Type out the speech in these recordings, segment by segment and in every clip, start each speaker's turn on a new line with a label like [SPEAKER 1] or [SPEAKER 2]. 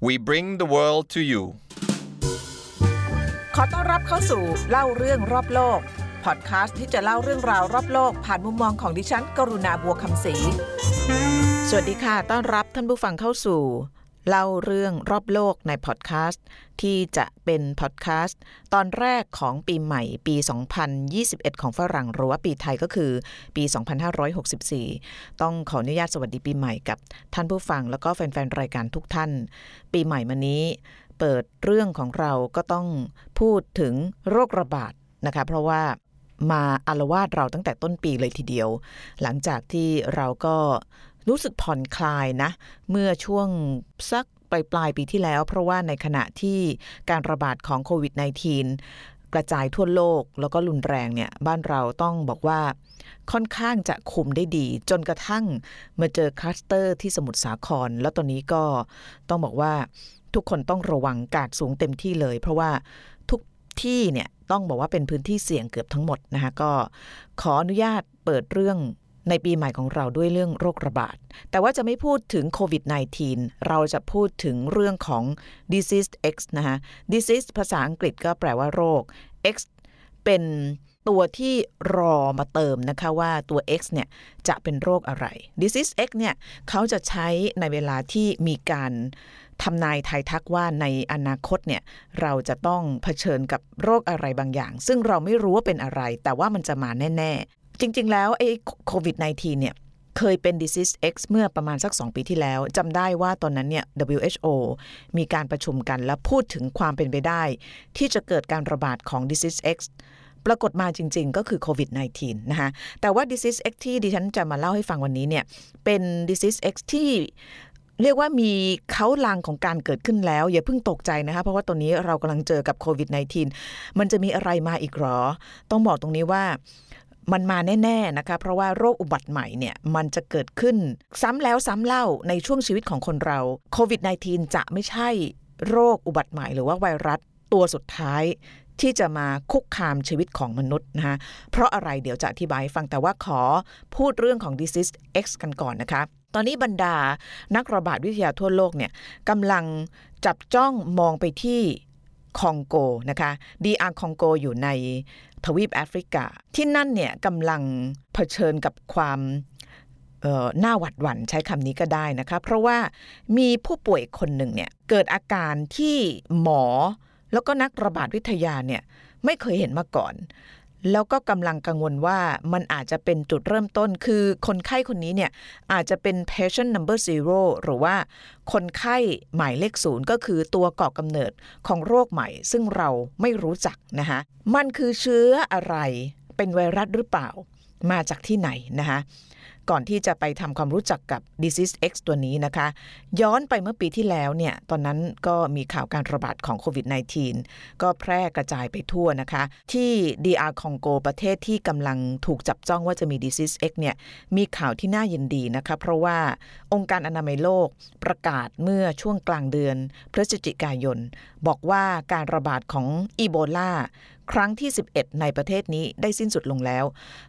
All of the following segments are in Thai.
[SPEAKER 1] We bring the world to you
[SPEAKER 2] ขอต้อนรับเข้าสู่เล่าเรื่องรอบโลก พอดคาสต์ที่จะเล่าเรื่องราวรอบโลก ผ่านมุมมองของดิฉัน กรุณาบัวคำศรีสวัสดีค่ะ ต้อนรับท่านผู้ฟังเข้าสู่ เล่าเรื่องรอบโลกในพอดแคสต์ที่จะเป็นพอดแคสต์ตอนแรกของปีใหม่ปี 2021 ของฝรั่งหรือว่าปีไทยก็คือปี 2564 ต้องขออนุญาตสวัสดีปีใหม่กับท่านผู้ฟังแล้วก็แฟนๆ รายการทุกท่าน ปีใหม่มานี้เปิดเรื่องของเราก็ต้องพูดถึงโรคระบาดนะคะ เพราะว่ามาอารวาสเราตั้งแต่ต้นปีเลยทีเดียว หลังจากที่เราก็ รู้สึกผ่อนคลายนะ เมื่อช่วงสักปลายปลายปีที่แล้ว เพราะว่าในขณะที่การระบาดของโควิด -19 กระจายทั่วโลกแล้วก็รุนแรงเนี่ย บ้านเราต้องบอกว่าค่อนข้างจะคุมได้ดี จนกระทั่งมาเจอคลัสเตอร์ที่สมุทรสาคร แล้วตอนนี้ก็ต้องบอกว่าทุกคนต้องระวังกาดสูงเต็มที่เลย เพราะว่าทุกที่เนี่ยต้องบอกว่าเป็นพื้นที่เสี่ยงเกือบทั้งหมดนะคะก็ขออนุญาตเปิดเรื่อง ในปีใหม่ของเราด้วยเรื่องโรคระบาด แต่ว่าจะไม่พูดถึงโควิด -19 เราจะพูดถึงเรื่องของ disease X นะคะ disease ภาษาอังกฤษก็แปลว่าโรค X เป็นตัวที่รอมาเติมนะคะว่าตัว X เนี่ยจะเป็นโรคอะไร disease X เนี่ยเขาจะใช้ในเวลาที่มีการทำนายทายทักว่าในอนาคตเนี่ยเราจะต้องเผชิญกับโรคอะไรบางอย่าง ซึ่งเราไม่รู้ว่าเป็นอะไร แต่ว่ามันจะมาแน่ๆ จริง ๆ แล้วไอ้โควิด -19 เนี่ยเคยเป็น disease X เมื่อประมาณสัก 2 ปีที่แล้วจำได้ว่าตอนนั้นเนี่ย WHO มีการประชุมกันและพูดถึงความเป็นไปได้ ที่จะเกิดการระบาดของ disease X ปรากฏมาจริง ๆ ก็คือโควิด -19 นะคะแต่ว่า disease X ที่ดิฉันจะมาเล่าให้ฟังวันนี้เนี่ยเป็น disease X ที่เรียกว่ามีเขาลางของการเกิดขึ้นแล้ว อย่าเพิ่งตกใจนะคะเพราะว่าตอนนี้เรากำลังเจอกับโควิด -19 มันจะมีอะไรมาอีกหรอ ต้องบอกตรงนี้ว่า มันมาแน่ๆนะคะเพราะว่าโรคอุบัติใหม่เนี่ยมันจะเกิดขึ้นซ้ำแล้วซ้ำเล่าในช่วงชีวิตของคนเราโควิด -19 จะไม่ใช่โรคอุบัติใหม่หรือว่าไวรัสตัวสุดท้ายที่จะมาคุกคามชีวิตของมนุษย์นะคะเพราะอะไรเดี๋ยวจะอธิบายฟังแต่ว่าขอพูดเรื่องของ disease X กันก่อนนะคะ ตอนนี้บรรดานักระบาดวิทยาทั่วโลกเนี่ยกำลังจับจ้องมองไปที่ คองโกนะคะดีอาร์คองโกอยู่ในทวีปแอฟริกา ที่นั่นเนี่ยกำลังเผชิญกับความหน้าหวัดหวั่นใช้คำนี้ก็ได้นะคะ เพราะว่ามีผู้ป่วยคนหนึ่งเนี่ยเกิดอาการที่หมอแล้วก็นักระบาดวิทยาเนี่ยไม่เคยเห็นมาก่อน แล้วก็กำลังกังวลว่ามันอาจจะเป็นจุดเริ่มต้น คือคนไข้คนนี้เนี่ยอาจจะเป็น patient number zero หรือว่าคนไข้หมายเลขศูนย์ก็คือตัวก่อกำเนิดของโรคใหม่ ซึ่งเราไม่รู้จักนะคะมันคือเชื้ออะไร เป็นไวรัสหรือเปล่า มาจากที่ไหนนะคะ ก่อนที่จะไปทำความรู้จักกับ disease X ตัวนี้นะคะ ย้อนไปเมื่อปีที่แล้วเนี่ย ตอนนั้นก็มีข่าวการระบาดของโควิด -19 ก็แพร่กระจายไปทั่วนะคะ ที่ DR คองโกประเทศที่กำลังถูกจับจ้องว่าจะมี disease X เนี่ย มีข่าวที่น่ายินดีนะคะ เพราะว่าองค์การอนามัยโลกประกาศเมื่อช่วงกลางเดือนพฤศจิกายน บอกว่าการระบาดของอีโบลา ครั้งที่ 11 ในประเทศนี้ได้สิ้นสุดลงแล้ว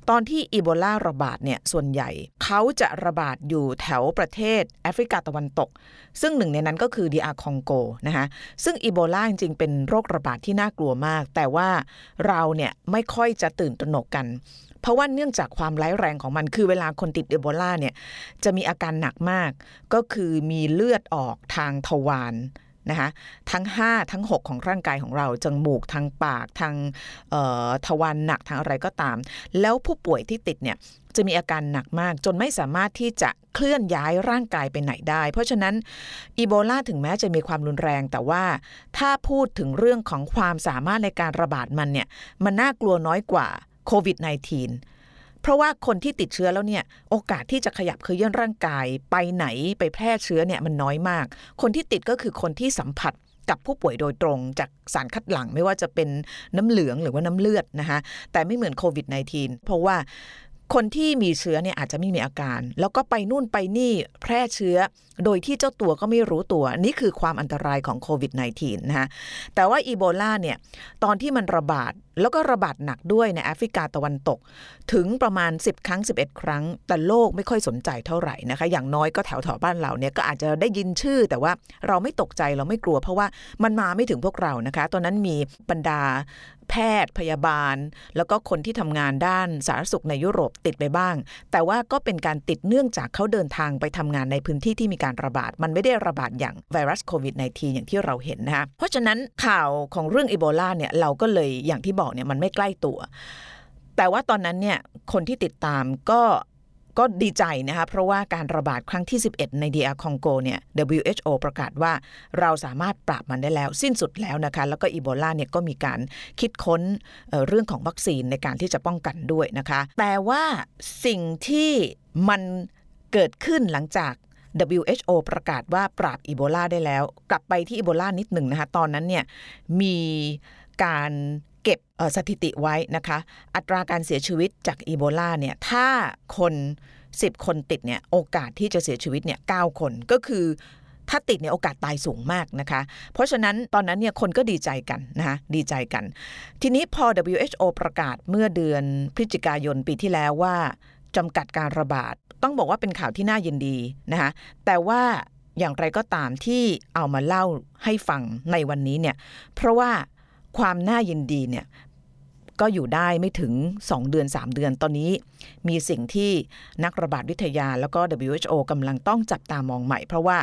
[SPEAKER 2] ตอนที่อีโบลาระบาดเนี่ยส่วนใหญ่เขาจะระบาดอยู่แถวประเทศแอฟริกาตะวันตก ซึ่งหนึ่งในนั้นก็คือดีอาคองโกนะคะซึ่งอีโบลาจริงๆเป็นโรคระบาดที่น่ากลัวมาก แต่ว่าเราเนี่ยไม่ค่อยจะตื่นตระหนกกันเพราะว่าเนื่องจากความร้ายแรงของมันคือเวลาคนติดอีโบลาเนี่ยจะมีอาการหนักมาก ก็คือมีเลือดออกทางทวาร นะคะทั้ง 5 ทั้ง 6 ของร่างกายของเราจมูกทางปากทางทวารหนักทางอะไรก็ตาม แล้วผู้ป่วยที่ติดเนี่ยจะมีอาการหนักมากจนไม่สามารถที่จะเคลื่อนย้ายร่างกายไปไหนได้ เพราะฉะนั้นอีโบลาถึงแม้จะมีความรุนแรง แต่ว่าถ้าพูดถึงเรื่องของความสามารถในการระบาดมันเนี่ยมันน่ากลัวน้อยกว่าโควิด -19 เพราะว่าคนที่ติดเชื้อแล้วเนี่ยโอกาสที่จะขยับเคลื่อนร่างกายไปไหนไปแพร่เชื้อเนี่ยมันน้อยมาก คนที่ติดก็คือคนที่สัมผัสกับผู้ป่วยโดยตรงจากสารคัดหลั่งไม่ว่าจะเป็นน้ำเหลืองหรือว่าน้ำเลือดนะคะแต่ไม่เหมือนโควิด -19 เพราะว่าคนที่มีเชื้อเนี่ยอาจจะไม่มีอาการ แล้วก็ไปนู่นไปนี่แพร่เชื้อ โดยที่เจ้าตัวก็ไม่รู้ตัว นี่คือความอันตรายของโควิด -19 นะคะแต่ว่าอีโบลาเนี่ยตอนที่มันระบาด แล้วก็ระบาดหนักด้วยในแอฟริกาตะวันตก ถึงประมาณ 10 ครั้ง 11 ครั้ง แต่โลกไม่ค่อยสนใจเท่าไหร่นะคะ อย่างน้อยก็แถวแถวบ้านเราเนี่ยก็อาจจะได้ยินชื่อ แต่ว่าเราไม่ตกใจเราไม่กลัว เพราะว่ามันมาไม่ถึงพวกเรานะคะ ตอนนั้นมีบรรดาแพทย์พยาบาล แล้วก็คนที่ทำงานด้านสาธารณสุขในยุโรปติดไปบ้าง แต่ว่าก็เป็นการติดเนื่องจากเขาเดินทางไปทำงานในพื้นที่ที่มีการระบาด มันไม่ได้ระบาดอย่างไวรัสโควิด -19 อย่างที่เราเห็นนะคะเพราะฉะนั้นข่าวของเรื่องอีโบลาเนี่ยเราก็เลยอย่างที่บอกเนี่ยมันไม่ใกล้ตัว แต่ว่าตอนนั้นเนี่ยคนที่ติดตามก็ก็ดีใจนะคะเพราะว่าการระบาดครั้งที่ 11 ในดีอาคองโกเนี่ย WHO ประกาศว่าเราสามารถปราบมันได้แล้ว สิ้นสุดแล้วนะคะ แล้วก็อีโบลาเนี่ยก็มีการคิดค้นเเรื่องของวัคซีนในการที่จะป้องกันด้วยนะคะ แต่ว่าสิ่งที่มันเกิดขึ้นหลังจาก WHO ประกาศว่าปราบอีโบลาได้แล้ว กลับไปที่อีโบลานิดหนึ่งนะคะ ตอนนั้นเนี่ยมีการ ก็บสถิติไว้นะคะ อัตราการเสียชีวิตจากอีโบลาเนี่ยถ้าคน 10 คนติดเนี่ยโอกาสที่จะเสียชีวิตเนี่ย9คนก็คือถ้าติดเนี่ยโอกาสตายสูงมากนะคะ เพราะฉะนั้นตอนนั้นเนี่ยคนก็ดีใจกันนะคะดีใจกัน ทีนี้พอ WHO ประกาศเมื่อเดือนพฤศจิกายนปีที่แล้วว่าจำกัดการระบาด ต้องบอกว่าเป็นข่าวที่น่ายินดีนะคะแต่ว่าอย่างไรก็ตามที่เอามาเล่าให้ฟังในวันนี้เนี่ยเพราะว่า ความน่ายินดีเนี่ยก็อยู่ได้ไม่ถึง 2 เดือน 3 เดือนตอนนี้ มีสิ่งที่นักระบาดวิทยาแล้วก็ WHO กำลังต้องจับตามองใหม่ เพราะว่า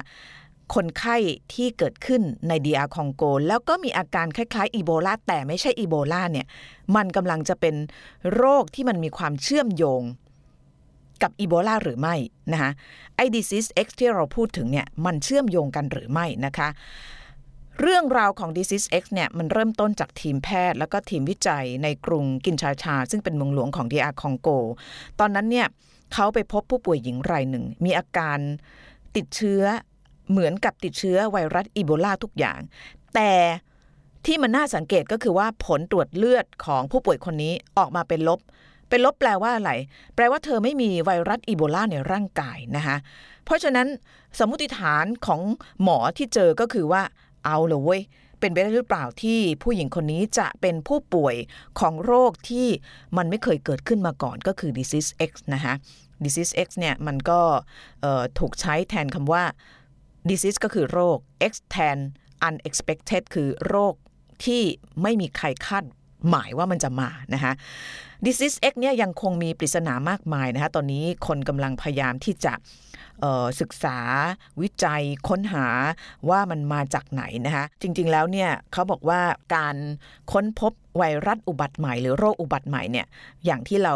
[SPEAKER 2] คนไข้ที่เกิดขึ้นในดีอาคองโก แล้วก็มีอาการคล้ายๆอีโบลาแต่ไม่ใช่อีโบลาเนี่ยมันกำลังจะเป็นโรคที่มันมีความเชื่อมโยงกับอีโบลาหรือไม่นะคะไอ disease X ที่เราพูดถึงเนี่ยมันเชื่อมโยงกันหรือไม่นะคะ เรื่องราวของ Disease X เนี่ยมันเริ่มต้นจากทีมแพทย์ แล้วก็ทีมวิจัยในกรุงกินชาชา ซึ่งเป็นเมืองหลวงของดีอาคองโก ตอนนั้นเนี่ยเขาไปพบผู้ป่วยหญิงรายหนึ่ง มีอาการติดเชื้อเหมือนกับติดเชื้อไวรัสอีโบลาทุกอย่าง แต่ที่มันน่าสังเกตก็คือว่าผลตรวจเลือดของผู้ป่วยคนนี้ออกมาเป็นลบ เป็นลบแปลว่าอะไร แปลว่าเธอไม่มีไวรัสอีโบลาในร่างกายนะคะเพราะฉะนั้นสมมติฐานของหมอที่เจอก็คือว่า เอาเลยเว้ยเป็นไปได้หรือเปล่าที่ผู้หญิงคนนี้จะเป็นผู้ป่วยของโรคที่มันไม่เคยเกิดขึ้นมาก่อนก็คือ disease X นะคะ disease X เนี่ยมันก็ถูกใช้แทนคำว่า disease ก็คือโรค X แทน unexpected คือโรคที่ไม่มีใครคาดหมายว่ามันจะมานะคะ disease X เนี่ยยังคงมีปริศนามากมายนะคะตอนนี้คนกำลังพยายามที่จะ ศึกษาวิจัยค้นหาว่ามันมาจากไหนนะคะจริงๆแล้วเนี่ยเขาบอกว่าการค้นพบไวรัสอุบัติใหม่หรือโรคอุบัติใหม่เนี่ยอย่างที่เรา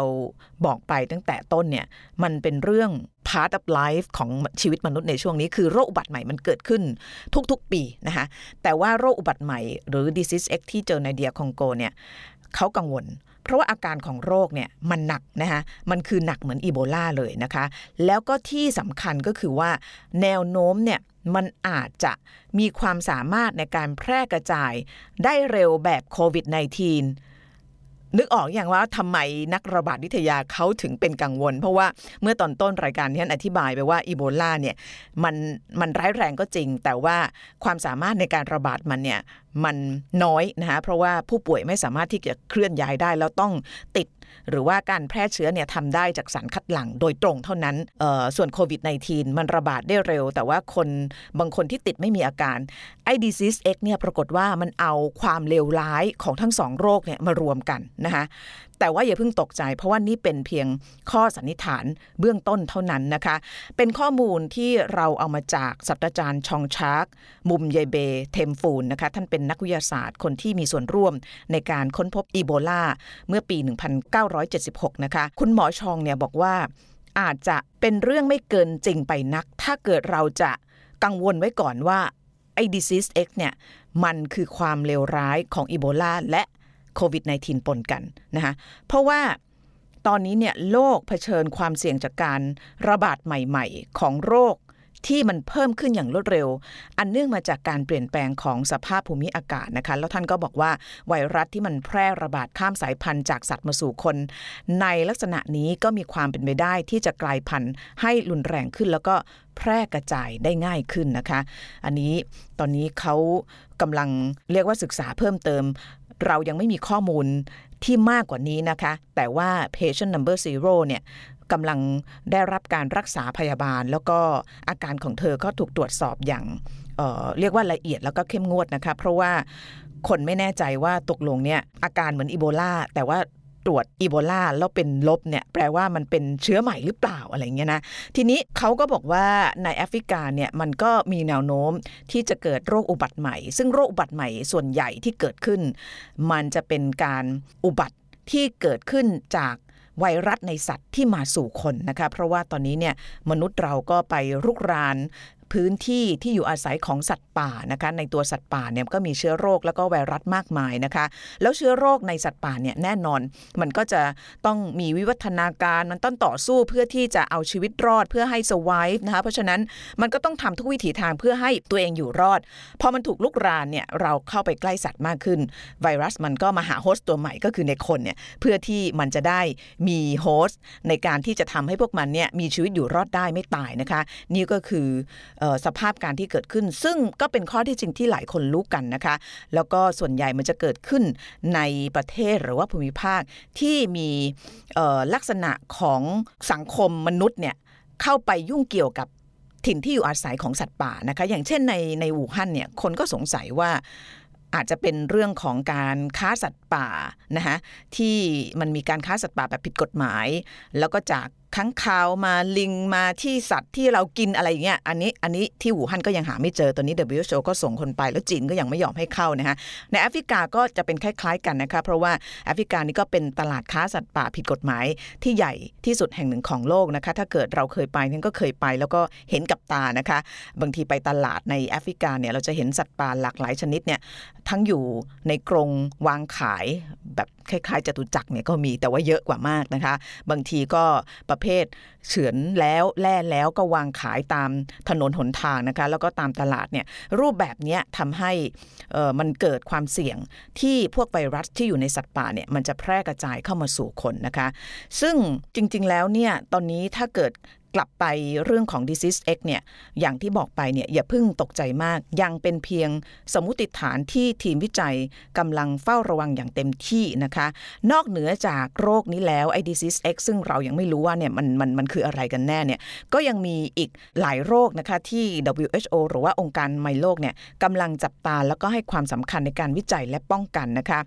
[SPEAKER 2] บอกไปตั้งแต่ต้นเนี่ยมันเป็นเรื่อง part of life ของชีวิตมนุษย์ในช่วงนี้คือโรคอุบัติใหม่มันเกิดขึ้นทุกๆปีนะคะแต่ว่าโรคอุบัติใหม่หรือ disease X ที่เจอในเดียคองโกเนี่ยเขากังวลเเพราะว่าอาการของโรคเนี่ยมันหนักนะคะมันคือหนักเหมือนอีโบลาเลยนะคะ แล้วก็ที่สำคัญก็คือว่าแนวโน้มเนี่ยมันอาจจะมีความสามารถในการแพร่กระจายได้เร็วแบบโควิด -19 นึกออกอย่างว่าทำไมนักระบาดวิทยาเขาถึงเป็นกังวล เพราะว่าเมื่อตอนต้นรายการที่ฉันอธิบายไปว่าอีโบลาเนี่ยมันมันร้ายแรงก็จริง แต่ว่าความสามารถในการระบาดมันเนี่ยมันน้อยนะคะเพราะว่าผู้ป่วยไม่สามารถที่จะเคลื่อนย้ายได้แล้วต้องติด หรือว่าการแพร่เชื้อเนี่ยทำได้จากสารคัดหลั่งโดยตรงเท่านั้นส่วนโควิด -19 มันระบาดได้เร็ว แต่ว่าคนบางคนที่ติดไม่มีอาการไอ้ disease X เนี่ยปรากฏว่ามันเอาความเลวร้ายของทั้งสองโรคเนี่ยมารวมกันนะคะ แต่ว่าอย่าเพิ่งตกใจ เพราะว่านี่เป็นเพียงข้อสันนิษฐานเบื้องต้นเท่านั้นนะคะ เป็นข้อมูลที่เราเอามาจากศาสตราจารย์ชองชาร์กมุมเยเบเทมฟูนนะคะท่านเป็นนักวิทยาศาสตร์คนที่มีส่วนร่วมในการค้นพบอีโบลาเมื่อปี 1976 นะคะ คุณหมอชองเนี่ยบอกว่าอาจจะเป็นเรื่องไม่เกินจริงไปนัก ถ้าเกิดเราจะกังวลไว้ก่อนว่าไอ้ disease X เนี่ยมันคือความเลวร้ายของอีโบลาและ โควิด -19 ปนกันนะคะเพราะว่าตอนนี้เนี่ยโลกเผชิญความเสี่ยงจากการระบาดใหม่ ๆ ของโรคที่มันเพิ่มขึ้นอย่างรวดเร็ว อันเนื่องมาจากการเปลี่ยนแปลงของสภาพภูมิอากาศนะคะ แล้วท่านก็บอกว่าไวรัสที่มันแพร่ระบาดข้ามสายพันธุ์จากสัตว์มาสู่คน ในลักษณะนี้ก็มีความเป็นไปได้ที่จะกลายพันธุ์ให้รุนแรงขึ้นแล้วก็แพร่กระจายได้ง่ายขึ้นนะคะ อันนี้ตอนนี้เขากำลังเรียกว่าศึกษาเพิ่มเติม เรายังไม่มีข้อมูลที่มากกว่านี้นะคะ แต่ว่า patient number zero เนี่ยกำลังได้รับการรักษาพยาบาล แล้วก็อาการของเธอก็ถูกตรวจสอบอย่างเออเรียกว่าละเอียดแล้วก็เข้มงวดนะคะ เพราะว่าคนไม่แน่ใจว่าตกลงเนี่ยอาการเหมือนอีโบลาแต่ว่า ตรวจอีโบลาแล้วเป็นลบเนี่ยแปลว่ามันเป็นเชื้อใหม่หรือเปล่าอะไรเงี้ยนะทีนี้เขาก็บอกว่าในแอฟริกาเนี่ยมันก็มีแนวโน้มที่จะเกิดโรคอุบัติใหม่ ซึ่งโรคอุบัติใหม่ส่วนใหญ่ที่เกิดขึ้น มันจะเป็นการอุบัติที่เกิดขึ้นจากไวรัสในสัตว์ที่มาสู่คนนะคะเพราะว่าตอนนี้เนี่ยมนุษย์เราก็ไปรุกราน พื้นที่ที่อยู่อาศัยของสัตว์ป่านะคะในตัวสัตว์ป่าเนี่ยก็มีเชื้อโรคแล้วก็ไวรัสมากมายนะคะ แล้วเชื้อโรคในสัตว์ป่าเนี่ยแน่นอน มันก็จะต้องมีวิวัฒนาการมันต้องต่อสู้เพื่อที่จะเอาชีวิตรอดเพื่อให้ survive นะคะเพราะฉะนั้นมันก็ต้องทำทุกวิถีทางเพื่อให้ตัวเองอยู่รอดพอมันถูกลุกรานเนี่ยเราเข้าไปใกล้สัตว์มากขึ้น ไวรัสมันก็มาหาโฮสต์ตัวใหม่ก็คือในคนเนี่ยเพื่อที่มันจะได้มีโฮสต์ในการที่จะทำให้พวกมันเนี่ยมีชีวิตอยู่รอดได้ไม่ตายนะคะ นี่ก็คือสภาพการที่เกิดขึ้น ซึ่งก็เป็นข้อที่จริงที่หลายคนรู้กันนะคะ แล้วก็ส่วนใหญ่มันจะเกิดขึ้นในประเทศหรือว่าภูมิภาคที่มีลักษณะของสังคมมนุษย์เนี่ยเข้าไปยุ่งเกี่ยวกับถิ่นที่อยู่อาศัยของสัตว์ป่านะคะอย่างเช่นในในอู่ฮั่นเนี่ยคนก็สงสัยว่าอาจจะเป็นเรื่องของการค้าสัตว์ป่านะคะที่มันมีการค้าสัตว์ป่าแบบผิดกฎหมาย แล้วก็จาก ค้างคาวมาลิงมาที่สัตว์ที่เรากินอะไรอย่างเงี้ยอันนี้อันนี้ที่อู่ฮั่นก็ยังหาไม่เจอตอนนี้ WHO ก็ส่งคนไปแล้วจีนก็ยังไม่ยอมให้เข้านะคะในแอฟริกาก็จะเป็นคล้าย ๆกันนะคะเพราะว่าแอฟริกานี่ก็เป็นตลาดค้าสัตว์ป่าผิดกฎหมายที่ใหญ่ที่สุดแห่งหนึ่งของโลกนะคะ ถ้าเกิดเราเคยไปนั่นก็เคยไป แล้วก็เห็นกับตานะคะ บางทีไปตลาดในแอฟริกาเนี่ยเราจะเห็นสัตว์ป่าหลากหลายชนิดเนี่ยทั้งอยู่ในกรงวางขายแบบคล้ายๆจตุจักรเนี่ยก็มีแต่ว่าเยอะกว่ามากนะคะ บางทีก็ประเภทเฉือนแล้วแล่แล้วก็วางขายตามถนนหนทางนะคะแล้วก็ตามตลาดเนี่ยรูปแบบเนี้ยทำให้มันเกิดความเสี่ยงที่พวกไวรัสที่อยู่ในสัตว์ป่าเนี่ยมันจะแพร่กระจายเข้ามาสู่คนนะคะ ซึ่งจริงๆแล้วเนี่ยตอนนี้ถ้าเกิด กลับไปเรื่องของ disease X เนี่ยอย่างที่บอกไปเนี่ยอย่าพิ่งตกใจมาก ยังเป็นเพียงสมมติฐานที่ทีมวิจัยกำลังเฝ้าระวังอย่างเต็มที่นะคะ นอกเหนือจากโรคนี้แล้วไอ้ disease X ซึ่งเรายังไม่รู้ว่าเนี่ยมันมันมันคืออะไรกันแน่เนี่ยก็ยังมีอีกหลายโรคนะคะที่ WHO หรือว่าองค์การไมโลกเนี่ยกำลังจับตาแล้วก็ให้ความสำคัญในการวิจัยและป้องกันนะคะ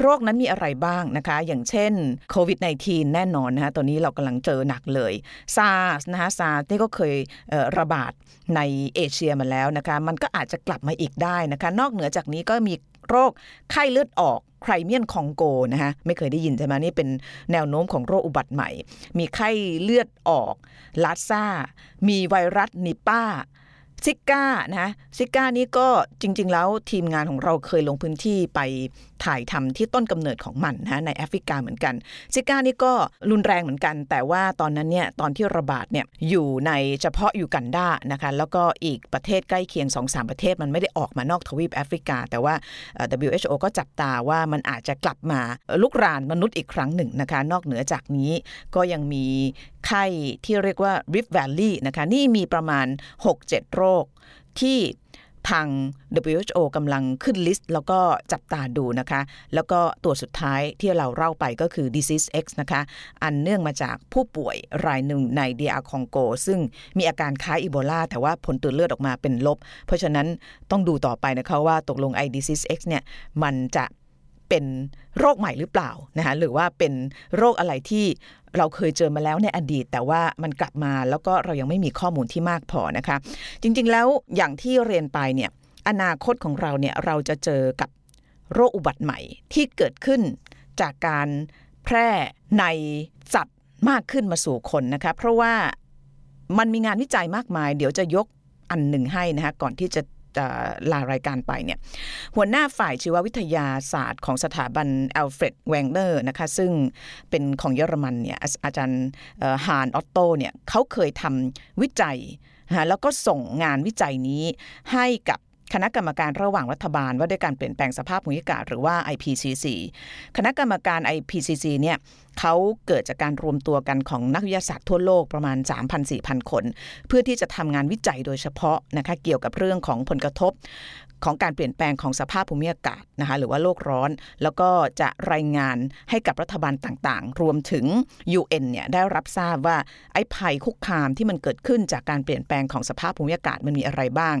[SPEAKER 2] โรคนั้นมีอะไรบ้างนะคะ อย่างเช่นโควิด -19 แน่นอนนะคะตอนนี้เรากำลังเจอหนักเลยซาร์สนะคะซาร์สนี่ก็เคยระบาดในเอเชียมาแล้วนะคะมันก็อาจจะกลับมาอีกได้นะคะนอกเหนือจากนี้ก็มีโรคไข้เลือดออกไครเมียนคองโกนะคะไม่เคยได้ยินใช่ไหมนี่เป็นแนวโน้มของโรคอุบัติใหม่ มีไข้เลือดออกลาซ่า มีไวรัสนิปาห์ซิก้านะซิก้านี่ก็จริง ๆ แล้วทีมงานของเราเคยลงพื้นที่ไป ถ่ายทำที่ต้นกำเนิดของมันนะในแอฟริกาเหมือนกันซิก้านี่ก็รุนแรงเหมือนกัน แต่ว่าตอนนั้นเนี่ยตอนที่ระบาดเนี่ยอยู่ในเฉพาะอยู่กันดานะคะแล้วก็อีกประเทศใกล้เคียง2-3ประเทศมันไม่ได้ออกมานอกทวีปแอฟริกา แต่ว่า WHO ก็จับตาว่ามันอาจจะกลับมาลุกรานมนุษย์อีกครั้งหนึ่งนะคะนอกเหนือจากนี้ก็ยังมีไข้ที่เรียกว่า Rift Valley นะคะนี่มีประมาณ 6-7 โรคที่ ทาง WHO กำลังขึ้นลิสต์ แล้วก็จับตาดูนะคะ แล้วก็ตัวสุดท้ายที่เราเล่าไปก็คือ disease X นะคะ อันเนื่องมาจากผู้ป่วยรายหนึ่งใน DR คองโก ซึ่งมีอาการคล้ายอีโบลาแต่ว่าผลตรวจเลือดออกมาเป็นลบ เพราะฉะนั้นต้องดูต่อไปนะคะว่าตกลงไอ disease X เนี่ยมันจะ เป็นโรคใหม่หรือเปล่านะคะหรือว่าเป็นโรคอะไรที่เราเคยเจอมาแล้วในอดีต แต่ว่ามันกลับมาแล้วก็เรายังไม่มีข้อมูลที่มากพอนะคะ จริงๆแล้วอย่างที่เรียนไปเนี่ยอนาคตของเราเนี่ยเราจะเจอกับโรคอุบัติใหม่ที่เกิดขึ้นจากการแพร่ในสัตว์มากขึ้นมาสู่คนนะคะเพราะว่ามันมีงานวิจัยมากมาย เดี๋ยวจะยกอันหนึ่งให้นะคะก่อนที่จะ ลารายการไปเนี่ยหัวหน้าฝ่ายชีววิทยาศาสตร์ของสถาบันอัลเฟรดแวงเนอร์นะคะซึ่งเป็นของเยอรมันเนี่ยอาจารย์ฮานออตโตเนี่ยเขาเคยทำวิจัยนะแล้วก็ส่งงานวิจัยนี้ให้กับคณะกรรมการระหว่างรัฐบาลว่าด้วยการเปลี่ยนแปลงสภาพภูมิอากาศหรือว่า IPCC คณะกรรมการ IPCC เนี่ย เขาเกิดจากการรวมตัวกันของนักวิทยาศาสตร์ทั่วโลกประมาณ 3,000-4,000 คน เพื่อที่จะทำงานวิจัยโดยเฉพาะนะคะเกี่ยวกับเรื่องของผลกระทบของการเปลี่ยนแปลงของสภาพภูมิอากาศนะคะหรือว่าโลกร้อน แล้วก็จะรายงานให้กับรัฐบาลต่างๆ รวมถึง UN เนี่ยได้รับทราบว่าไอ้ภัยคุกคามที่มันเกิดขึ้นจากการเปลี่ยนแปลงของสภาพภูมิอากาศมันมีอะไรบ้าง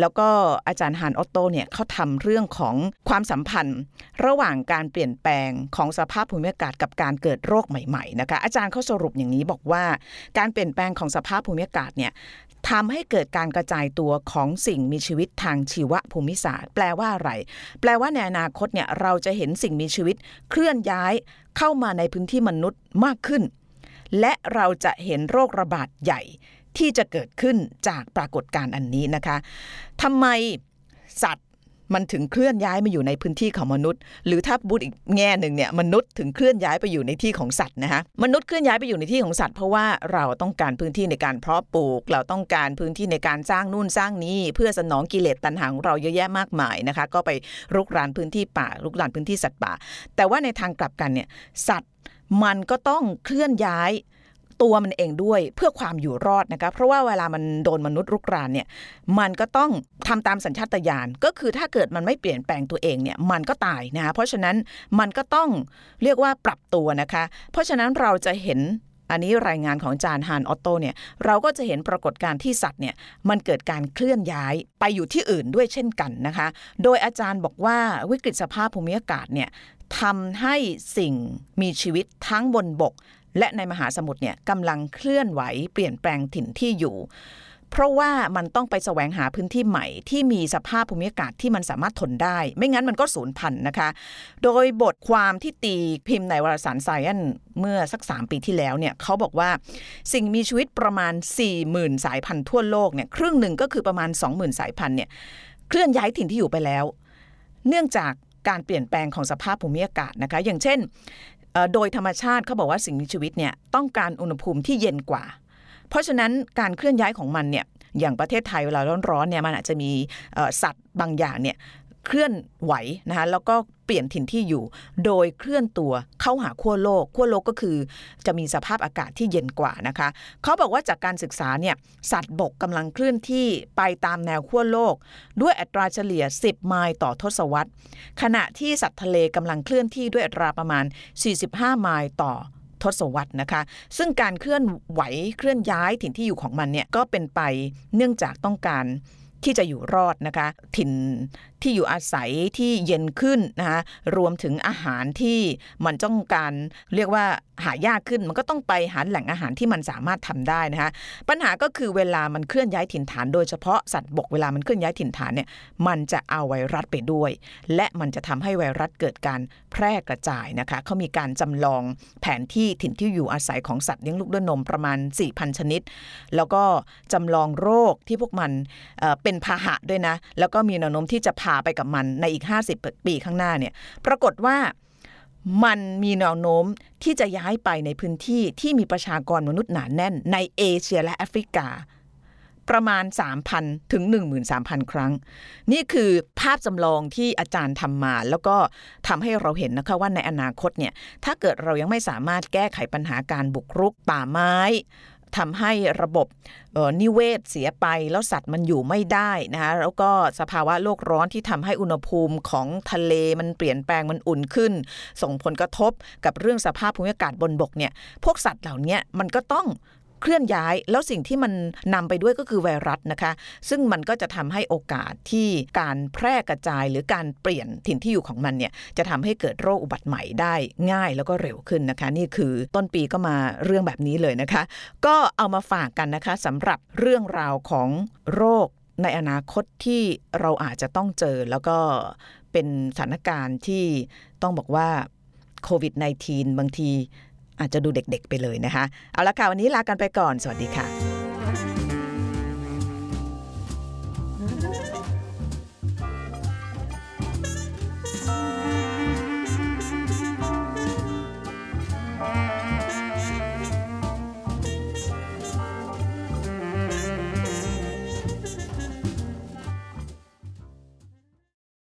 [SPEAKER 2] แล้วก็อาจารย์ฮานออตโตเนี่ยเขาทำเรื่องของความสัมพันธ์ ระหว่างการเปลี่ยนแปลงของสภาพภูมิอากาศกับการเกิดโรคใหม่ๆนะคะอาจารย์เขาสรุปอย่างนี้บอกว่า การเปลี่ยนแปลงของสภาพภูมิอากาศเนี่ยทำให้เกิดการกระจายตัวของสิ่งมีชีวิตทางชีวภูมิศาสตร์ แปลว่าอะไร แปลว่าในอนาคตเนี่ยเราจะเห็นสิ่งมีชีวิตเคลื่อนย้ายเข้ามาในพื้นที่มนุษย์มากขึ้น และเราจะเห็นโรคระบาดใหญ่ที่จะเกิดขึ้นจากปรากฏการณ์อันนี้นะคะทำไมสัตว์ มันถึงเคลื่อนย้ายมาอยู่ในพื้นที่ของมนุษย์ หรือถ้าพูดอีกแง่หนึ่งเนี่ยมนุษย์ถึงเคลื่อนย้ายไปอยู่ในที่ของสัตว์นะคะมนุษย์เคลื่อนย้ายไปอยู่ในที่ของสัตว์เพราะว่าเราต้องการพื้นที่ในการเพาะปลูก เราต้องการพื้นที่ในการสร้างนู่นสร้างนี้ เพื่อสนองกิเลสตัณหาของเราเยอะแยะมากมายนะคะ ก็ไปรุกรานพื้นที่ป่ารุกรานพื้นที่สัตว์ป่า แต่ว่าในทางกลับกันเนี่ยสัตว์มันก็ต้องเคลื่อนย้าย ตัวมันเองด้วยเพื่อความอยู่รอดนะคะเพราะว่าเวลามันโดนมนุษย์รุกรานเนี่ยมันก็ต้องทำตามสัญชาตญาณก็คือถ้าเกิดมันไม่เปลี่ยนแปลงตัวเองเนี่ยมันก็ตายนะคะเพราะฉะนั้นมันก็ต้องเรียกว่าปรับตัวนะคะ เพราะฉะนั้นเราจะเห็นอันนี้รายงานของจานฮานออตโตเนี่ยเราก็จะเห็นปรากฏการณ์ที่สัตว์เนี่ยมันเกิดการเคลื่อนย้ายไปอยู่ที่อื่นด้วยเช่นกันนะคะ โดยอาจารย์บอกว่าวิกฤตสภาพภูมิอากาศเนี่ยทำให้สิ่งมีชีวิตทั้งบนบก และในมหาสมุทรเนี่ยกำลังเคลื่อนไหวเปลี่ยนแปลงถิ่นที่อยู่ เพราะว่ามันต้องไปแสวงหาพื้นที่ใหม่ ที่มีสภาพภูมิอากาศที่มันสามารถทนได้ ไม่งั้นมันก็สูญพันธุ์นะคะ โดยบทความที่ตีพิมพ์ในวารสาร Science เมื่อสัก 3 ปีที่แล้วเนี่ยเขาบอกว่าสิ่งมีชีวิตประมาณ 40,000 สายพันธุ์ทั่วโลกเนี่ยครึ่งหนึ่งก็คือประมาณ 20,000 สายพันธุ์เนี่ยเคลื่อนย้ายถิ่นที่อยู่ไปแล้ว เนื่องจากการเปลี่ยนแปลงของสภาพภูมิอากาศนะคะ อย่างเช่น โดยธรรมชาติเขาบอกว่าสิ่งมีชีวิตเนี่ยต้องการอุณหภูมิที่เย็นกว่า เพราะฉะนั้นการเคลื่อนย้ายของมันเนี่ยอย่างประเทศไทยเวลาร้อนๆเนี่ยมันอาจจะมีสัตว์บางอย่างเนี่ย เคลื่อนไหวนะคะแล้วก็เปลี่ยนถิ่นที่อยู่ โดยเคลื่อนตัวเข้าหาขั้วโลกขั้วโลกก็คือ จะมีสภาพอากาศที่เย็นกว่านะคะเขาบอกว่าจากการศึกษาเนี่ยสัตว์บกกำลังเคลื่อนที่ไปตามแนวขั้วโลก ด้วยอัตราเฉลี่ย 10 ไมล์ต่อทศวรรษ ขณะที่สัตว์ทะเลกำลังเคลื่อนที่ด้วยอัตราประมาณ 45 ไมล์ต่อทศวรรษนะคะ ซึ่งการเคลื่อนไหวเคลื่อนย้ายถิ่นที่อยู่ของมันเนี่ยก็เป็นไปเนื่องจากต้องการที่จะอยู่รอดนะคะ ถิ่นที่อยู่อาศัยที่เย็นขึ้นนะคะรวมถึงอาหารที่มันต้องการเรียกว่าหายากขึ้นมันก็ต้องไปหาแหล่งอาหารที่มันสามารถทำได้นะคะปัญหาก็คือเวลามันเคลื่อนย้ายถิ่นฐาน โดยเฉพาะสัตว์บกเวลามันเคลื่อนย้ายถิ่นฐานเนี่ยมันจะเอาไวรัสไปด้วย และมันจะทำให้ไวรัสเกิดการแพร่กระจายนะคะเขามีการจำลองแผนที่ถิ่นที่อยู่อาศัยของสัตว์เลี้ยงลูกด้วยนมประมาณ 4,000 ชนิด แล้วก็จำลองโรคที่พวกมันเเป็นพาหะด้วยนะแล้วก็มีแนวโน้มที่จะพาไปกับมันในอีก 50 ปีข้างหน้าเนี่ยปรากฏว่ามันมีแนวโน้มที่จะย้ายไปในพื้นที่ที่มีประชากรมนุษย์หนาแน่น ในเอเชียและแอฟริกา ประมาณ 3,000 ถึง 13,000 ครั้ง นี่คือภาพจำลองที่อาจารย์ทำมา แล้วก็ทำให้เราเห็นนะคะว่าในอนาคตเนี่ยถ้าเกิดเรายังไม่สามารถแก้ไขปัญหาการบุกรุกป่าไม้ ทำให้ระบบนิเวศเสียไป แล้วสัตว์มันอยู่ไม่ได้นะคะแล้วก็สภาวะโลกร้อนที่ทำให้อุณหภูมิของทะเลมันเปลี่ยนแปลงมันอุ่นขึ้น ส่งผลกระทบกับเรื่องสภาพภูมิอากาศบนบกเนี่ยพวกสัตว์เหล่านี้มันก็ต้อง เคลื่อนย้ายแล้วสิ่งที่มันนำไปด้วยก็คือไวรัสนะคะ ซึ่งมันก็จะทำให้โอกาสที่การแพร่กระจายหรือการเปลี่ยนถิ่นที่อยู่ของมันเนี่ยจะทำให้เกิดโรคอุบัติใหม่ได้ง่ายแล้วก็เร็วขึ้นนะคะ นี่คือต้นปีก็มาเรื่องแบบนี้เลยนะคะ ก็เอามาฝากกันนะคะสำหรับเรื่องราวของโรคในอนาคตที่เราอาจจะต้องเจอแล้วก็เป็นสถานการณ์ที่ต้องบอกว่าโควิด -19 บางที อาจจะดูเด็กๆไปเลยนะคะ เอาละค่ะวันนี้ลากันไปก่อน สวัสดีค่ะ